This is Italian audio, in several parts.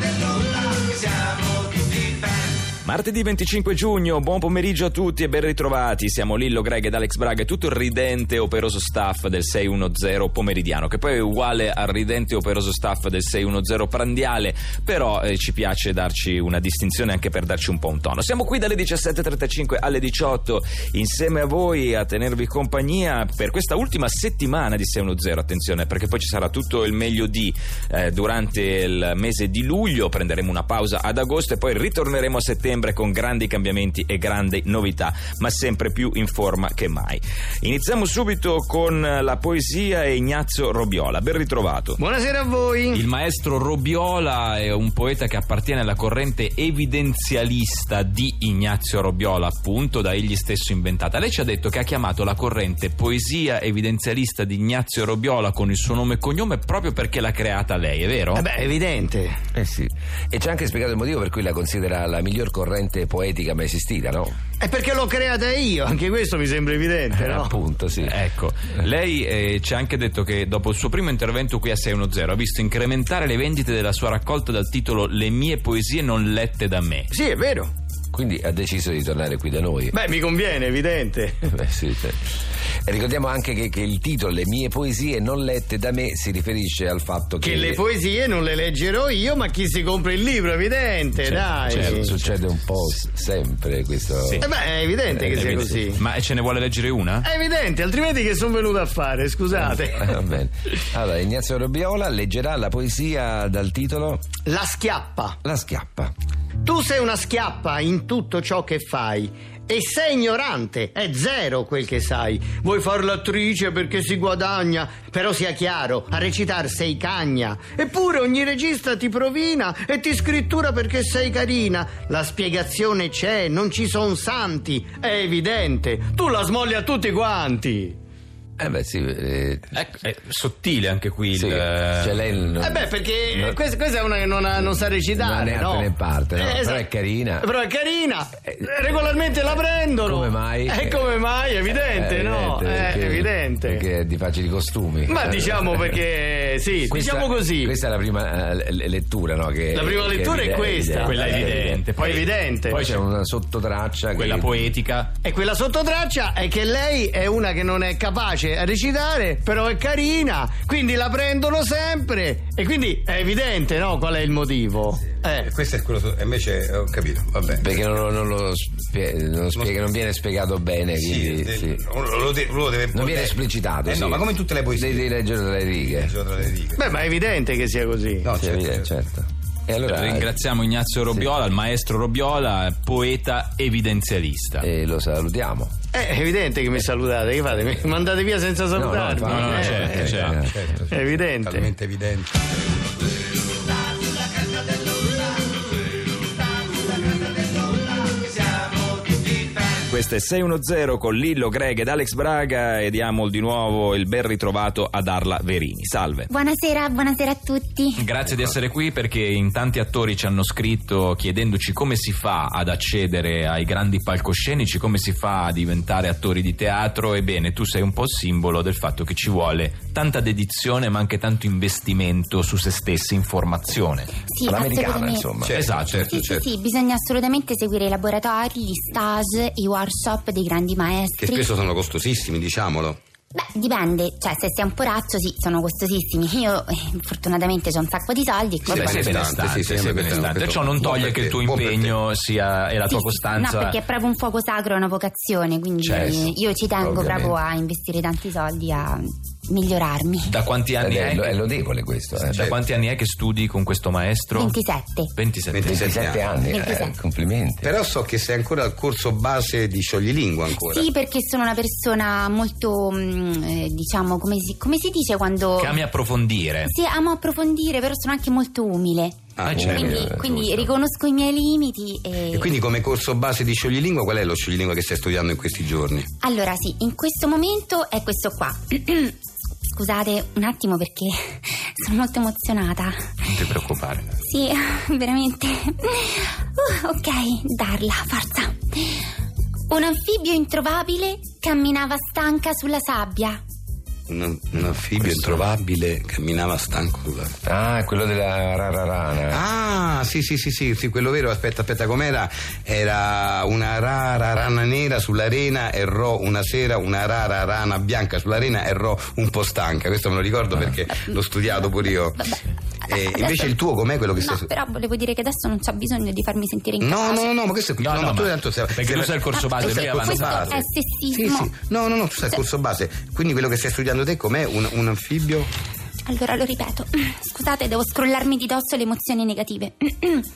derrota que seamos Martedì 25 giugno, buon pomeriggio a tutti e ben ritrovati. Siamo Lillo Greg ed Alex Braga e tutto il ridente e operoso staff del 610 pomeridiano, che poi è uguale al ridente e operoso staff del 610 prandiale, però eh, ci piace darci una distinzione anche per darci un po' un tono. Siamo qui dalle 17.35 alle 18 insieme a voi a tenervi compagnia per questa ultima settimana di 610, attenzione perché poi ci sarà tutto il meglio di eh, durante il mese di luglio, prenderemo una pausa ad agosto e poi ritorneremo a settembre con grandi cambiamenti e grandi novità, ma sempre più in forma che mai. Iniziamo subito con la poesia e Ignazio Robiola. Ben ritrovato. Buonasera a voi. Il maestro Robiola è un poeta che appartiene alla corrente evidenzialista di Ignazio Robiola, appunto da egli stesso inventata. Lei ci ha detto che ha chiamato la corrente poesia evidenzialista di Ignazio Robiola con il suo nome e cognome proprio perché l'ha creata lei, è vero? Eh beh, evidente. Eh sì, e ci ha anche spiegato il motivo per cui la considera la miglior corrente poetica mai esistita, no? È perché l'ho creata io, anche questo mi sembra evidente, no? Appunto, sì. Ecco, lei eh, ci ha anche detto che dopo il suo primo intervento qui a 610 ha visto incrementare le vendite della sua raccolta dal titolo Le mie poesie non lette da me. Sì, è vero. Quindi ha deciso di tornare qui da noi. Beh, mi conviene, evidente. Beh, sì, sì. E ricordiamo anche che, che, il titolo Le mie poesie non lette da me si riferisce al fatto che. Che le poesie non le leggerò io, ma chi si compra il libro, evidente, certo, dai. Certo, succede un po' sempre questo. Sì. Eh beh, è evidente eh, che sia evidente. così. Ma ce ne vuole leggere una? È evidente, altrimenti che sono venuto a fare, scusate. Eh, va bene. Allora, Ignazio Robiola leggerà la poesia dal titolo La schiappa. La schiappa. Tu sei una schiappa in tutto ciò che fai e sei ignorante, è zero quel che sai. Vuoi far l'attrice perché si guadagna, però sia chiaro, a recitar sei cagna. Eppure ogni regista ti provina e ti scrittura perché sei carina. La spiegazione c'è, non ci son santi, è evidente. Tu la smolli a tutti quanti. Eh beh sì, eh, ecco, è sottile anche qui sì, il... Cioè lei non, eh beh perché non, questa, questa, è una che non, ha, non sa recitare non no? ne parte no? Eh, però esatto. è carina però è carina eh, regolarmente la prendono come mai? e come mai evidente eh, no evidente, è perché, evidente perché è di facili costumi ma diciamo perché sì questa, diciamo così questa è la prima lettura no? Che, la prima lettura che è, questa quella è evidente poi evidente poi c'è una sottotraccia quella che... poetica e quella sottotraccia è che lei è una che non è capace a recitare però è carina, quindi la prendono sempre e quindi è evidente no, qual è il motivo. Eh. Questo è quello, invece ho capito, va bene. Perché non, non lo spie, non, spiega, non viene spiegato bene, quindi, sì, sì. Lo, de, lo deve, non viene esplicitato. Eh, sì. no, ma come in tutte le poesie. Devi leggere tra le righe. Beh, ma è evidente che sia così. No, sì, certo, evidente, certo. E allora, Ringraziamo Ignazio Robiola, il maestro Robiola, poeta evidenzialista. E lo salutiamo. È evidente che mi salutate, che fate? Mi mandate via senza salutarmi. No, no, no, no eh, certo, eh, certo. certo, È evidente. Talmente evidente. Questo è 610 con Lillo, Greg ed Alex Braga e diamo di nuovo il ben ritrovato a Darla Verini. Salve. Buonasera, buonasera a tutti. Grazie di essere qui perché in tanti attori ci hanno scritto chiedendoci come si fa ad accedere ai grandi palcoscenici, come si fa a diventare attori di teatro. Ebbene, tu sei un po' il simbolo del fatto che ci vuole tanta dedizione ma anche tanto investimento su se stessi in formazione. Sì, L'americana, insomma. Certo, esatto. certo, Sì, certo. sì, sì, bisogna assolutamente seguire i laboratori, gli stage, i workshop dei grandi Che maestri. spesso sono costosissimi, diciamolo. Beh, dipende, cioè se sei un poraccio sì, sono costosissimi. Io eh, fortunatamente ho un sacco di soldi e Sì, sei sì, benestante, sì, sì, sei sì, benestante. Ciò non toglie che il tuo impegno sia, e la Sì, tua costanza. No, perché è proprio un fuoco sacro, è una vocazione, quindi Certo, io ci tengo ovviamente. proprio a investire tanti soldi, a migliorarmi. Da quanti anni è? è, lo- è lodevole questo. Eh. Da Certo. quanti anni è che studi con questo maestro? 27. 27. 27 anni, eh, 27. complimenti. Però so che sei ancora al corso base di scioglilingua ancora. Sì, perché sono una persona molto, mm, eh, diciamo, come si, come si dice quando... Che ami approfondire. Sì, amo approfondire, però sono anche molto umile. Ah, certo. certo. Quindi, eh, quindi riconosco i miei limiti e... E quindi come corso base di scioglilingua, qual è lo scioglilingua che stai studiando in questi giorni? Allora sì, in questo momento è questo qua. Scusate un attimo perché sono molto emozionata. Non ti preoccupare. Sì, veramente. Uh, ok, darla, forza. Un anfibio introvabile camminava stanca sulla sabbia. un, un anfibio introvabile camminava stanco sulla... Ah, quello della rararana. Ah, sì, sì, sì, sì, sì, quello vero, aspetta, aspetta, com'era? Era una rara rana nera sull'arena, errò una sera, una rara rana bianca sull'arena, errò un po' stanca. Questo me lo ricordo perché l'ho studiato pure io. Vabbè. E Adesso- invece il tuo com'è quello che No, stai... però volevo dire che adesso non c'è bisogno di farmi sentire in No, capace. no, no, ma questo è No, no, ma tu ma- tanto sei- perché tu sei il corso Ah, base, corso questo base. è Sì, sessismo. sì. No, no, no, tu sei al corso base. Quindi quello che stai studiando te com'è? Un, un anfibio? Allora lo ripeto. Scusate, devo scrollarmi di dosso le emozioni negative.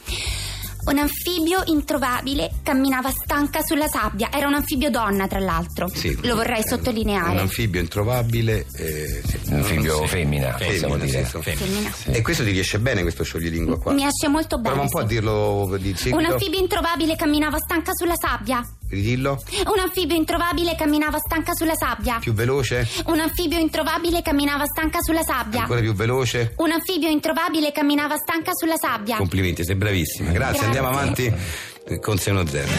Un anfibio introvabile camminava stanca sulla sabbia. Era un anfibio donna, tra l'altro. Sì. Lo vorrei Eh, sottolineare. Un anfibio introvabile. eh, sì. Un anfibio Sì. femmina, possiamo Femmina, dire. Femmina. E questo ti riesce bene questo scioglilingua qua? Mi esce molto bene. Prova un po' a dirlo di Un seguito. anfibio introvabile camminava stanca sulla sabbia. Ridillo? Un anfibio introvabile camminava stanca sulla sabbia. Più veloce? Un anfibio introvabile camminava stanca sulla sabbia. Ancora più veloce? Un anfibio introvabile camminava stanca sulla sabbia. Complimenti, sei bravissima. Grazie, Grazie. andiamo avanti con 610.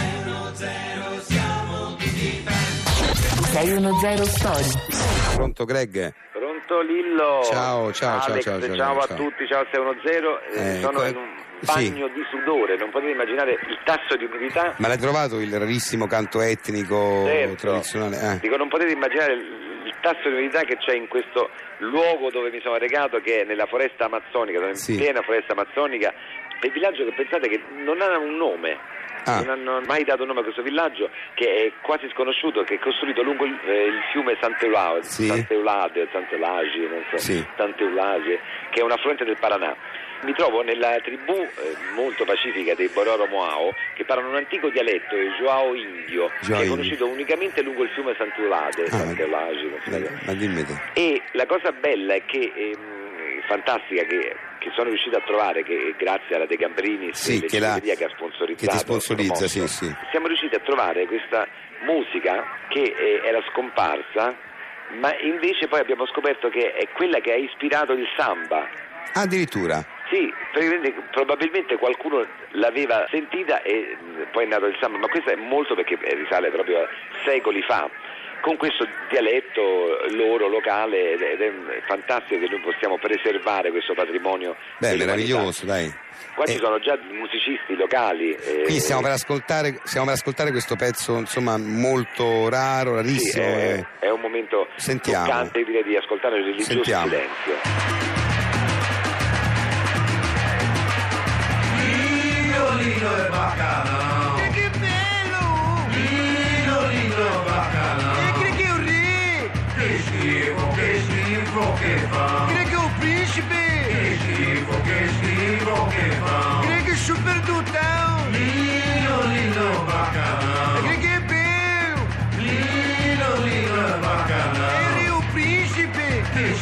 610 Story. Pronto Greg? Pronto Lillo? Ciao, ciao, ciao, Alex, ciao, ciao, ciao a ciao. tutti, ciao 610. Eh, Eh, sono co- in un sì. bagno di sudore, non potete immaginare il tasso di umidità. Ma l'hai trovato il rarissimo canto etnico Certo. tradizionale? Eh. Dico, non potete immaginare il, il tasso di umidità che c'è in questo luogo dove mi sono recato, che è nella foresta amazzonica, sono in Sì. piena foresta amazzonica. È il villaggio che pensate che non ha un nome. Ah. Non hanno mai dato nome a questo villaggio che è quasi sconosciuto, che è costruito lungo il, eh, il fiume Sant'Eulade, Sì. Sant'Eulade, Sant'Eulagi, non so, Sì. Sant'Eulage, che è un affluente del Paranà. Mi trovo nella tribù eh, molto pacifica dei Bororo Moao che parlano un antico dialetto, il Joao Indio, Joao che è Indio. conosciuto unicamente lungo il fiume Sant'Eulade, Ah, so ma, ma te. E la cosa bella è che, ehm, fantastica, che, che sono riuscito a trovare, che grazie alla De Gambrini, Sì, che la- che ha sponsorizzato, che ti sponsorizza, sì, sì. siamo riusciti a trovare questa musica che eh, era scomparsa, ma invece poi abbiamo scoperto che è quella che ha ispirato il samba. Addirittura. Sì, probabilmente, qualcuno l'aveva sentita e mh, poi è nato il samba, ma questo è molto perché risale proprio a secoli fa. Con questo dialetto loro locale ed è fantastico che noi possiamo preservare questo patrimonio. Beh, meraviglioso, dai. Qua Eh, ci sono già musicisti locali. eh, Quindi stiamo per, ascoltare, stiamo per ascoltare questo pezzo insomma molto raro, sì, rarissimo. è, eh. è un momento Sentiamo. toccante direi di ascoltare il religioso Sentiamo. silenzio.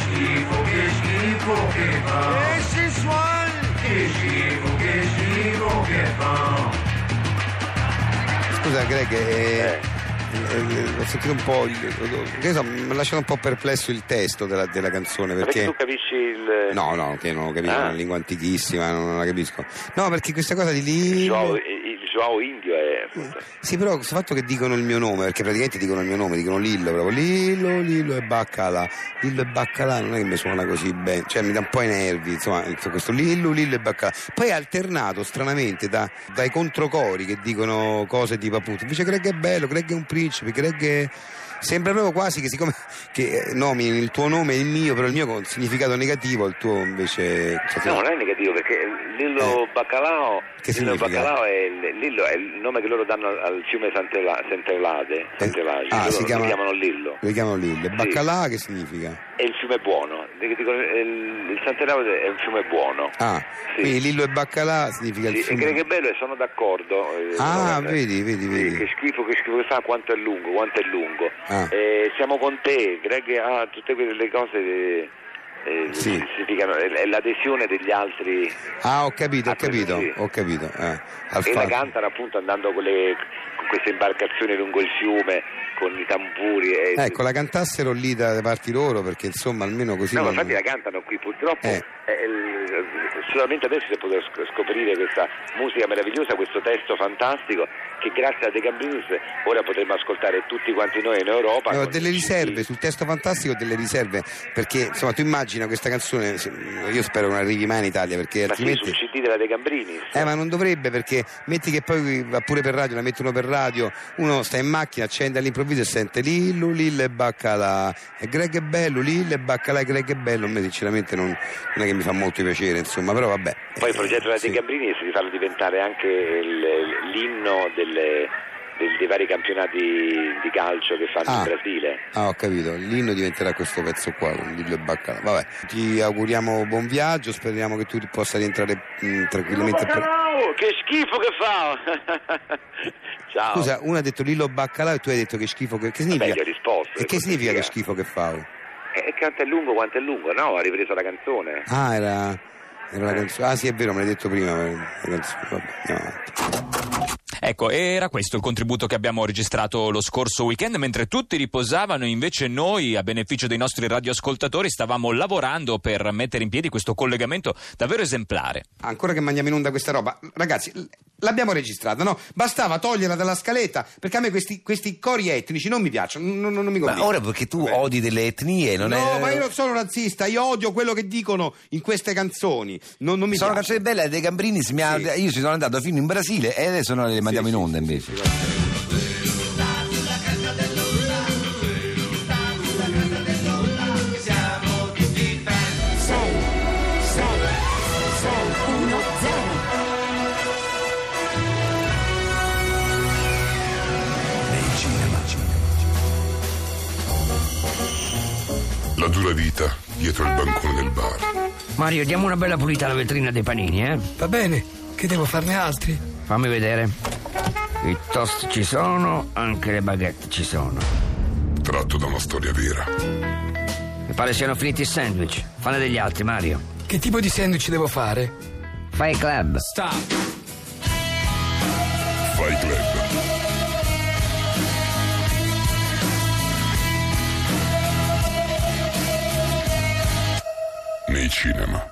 Schifo, che schifo che fa! È sensuale! Che schifo, che schifo che fa! Scusa Greg, eh, eh, eh, ho sentito un po', il- che so, mi ha lasciato un po' perplesso il testo della, della canzone Perché perché... tu capisci il... No, no, che non lo capisco, Ah. è una lingua antichissima, non, la capisco. No, perché questa cosa di lì... Il Joao Indio è... Sì, però questo fatto che dicono il mio nome, perché praticamente dicono il mio nome, dicono Lillo, proprio Lillo, Lillo e Baccala. Lillo e Baccala non è che mi suona così bene, cioè mi dà un po' i nervi, insomma, questo Lillo, Lillo e Baccala. Poi è alternato stranamente da- dai controcori che dicono cose tipo appunto, invece Greg è bello, Greg è un principe, Greg è... Sembra proprio quasi che siccome che eh, nomini il tuo nome e il mio, però il mio con significato negativo, il tuo invece... cioè, No, non è negativo perché Lillo Eh. Baccalao, Che Lillo significa? Baccalao è il, Lillo è il nome che loro danno al, fiume Sant'Ela- Sant'Eulade, Sant'Elage. ah, loro si lo chiama- chiamano Lillo. Lo chiamano Lillo. E Sì. Baccalà che significa? È il fiume buono, Dico- il, il è un fiume buono. Ah, Sì. quindi Lillo e Baccalà significa il Sì, e fiume. Greg è bello e sono d'accordo. eh, Ah, sono- vedi, vedi, vedi. che schifo, che schifo che fa, quanto è lungo, quanto è lungo. Ah. Eh, siamo con te, Greg ha tutte quelle cose che eh, Sì. significano, è, l'adesione degli altri Ah, ho capito, ho Ah, capito, sì. ho capito. eh, e la fatto- cantano appunto andando con, le- con queste imbarcazioni lungo il fiume, con i tamburi. E, Ecco, la cantassero lì da parti loro perché insomma almeno così... No, non- infatti la cantano qui, purtroppo Eh. eh, il- solamente adesso si è potuto sc- scoprire questa musica meravigliosa, questo testo fantastico che grazie a De Gambrinis ora potremo ascoltare tutti quanti noi in Europa. Con delle riserve sul testo fantastico, delle riserve perché insomma tu immagina questa canzone, io spero non arrivi mai in Italia perché Ma sì, altrimenti... sul CD della De Gambrinis. Eh, ma non dovrebbe perché metti che poi va pure per radio, la mettono per radio, uno sta in macchina, accende all'improvviso e sente Lillo, Lillo e Baccalà, e Greg è bello, Lillo e Baccalà e Greg è bello, a me sinceramente non, non è che mi fa molto piacere, insomma, però vabbè. Poi il progetto della sì. De Gambrinis è di farlo diventare anche il- l'inno delle- del- dei vari campionati di calcio che fanno Ah. in Brasile. Ah, ho capito, l'inno diventerà questo pezzo qua, con Lillo e Baccalà. Vabbè, ti auguriamo buon viaggio, speriamo che tu possa rientrare mh, tranquillamente. per- che schifo che fa! Ciao. Scusa, uno ha detto Lillo Baccalà e tu hai detto che schifo che, che significa? Vabbè, gli ho risposto. e che significa che schifo che fa? oh? Eh, quanto è lungo, quanto è lungo? No, ha ripreso la canzone. Ah, era, era la canzone. Ah, sì, è vero, me l'hai detto prima. Vabbè. Ecco, era questo il contributo che abbiamo registrato lo scorso weekend, mentre tutti riposavano, invece noi, a beneficio dei nostri radioascoltatori, stavamo lavorando per mettere in piedi questo collegamento davvero esemplare. Ancora che mandiamo in onda questa roba, ragazzi, l'abbiamo registrata, no? Bastava toglierla dalla scaletta perché a me questi, questi cori etnici non mi piacciono, non, non mi Ma convincono. ora perché tu Vabbè. odi delle etnie, non no, è... ma io non sono razzista, io odio quello che dicono in queste canzoni. Non, non mi Sono piace. canzoni belle dei Gambrinis, mi ha- Sì. io ci sono andato fino in Brasile e adesso noi le mandiamo Sì, in sì, onda sì, invece. Vita dietro il bancone del bar. Mario, diamo una bella pulita alla vetrina dei panini, eh? Va bene, che devo farne altri? Fammi vedere. I toast ci sono, anche le baguette ci sono. Tratto da una storia vera. Mi pare siano finiti i sandwich. Fanne degli altri, Mario. Che tipo di sandwich devo fare? Fai club. Fai club. Cinema.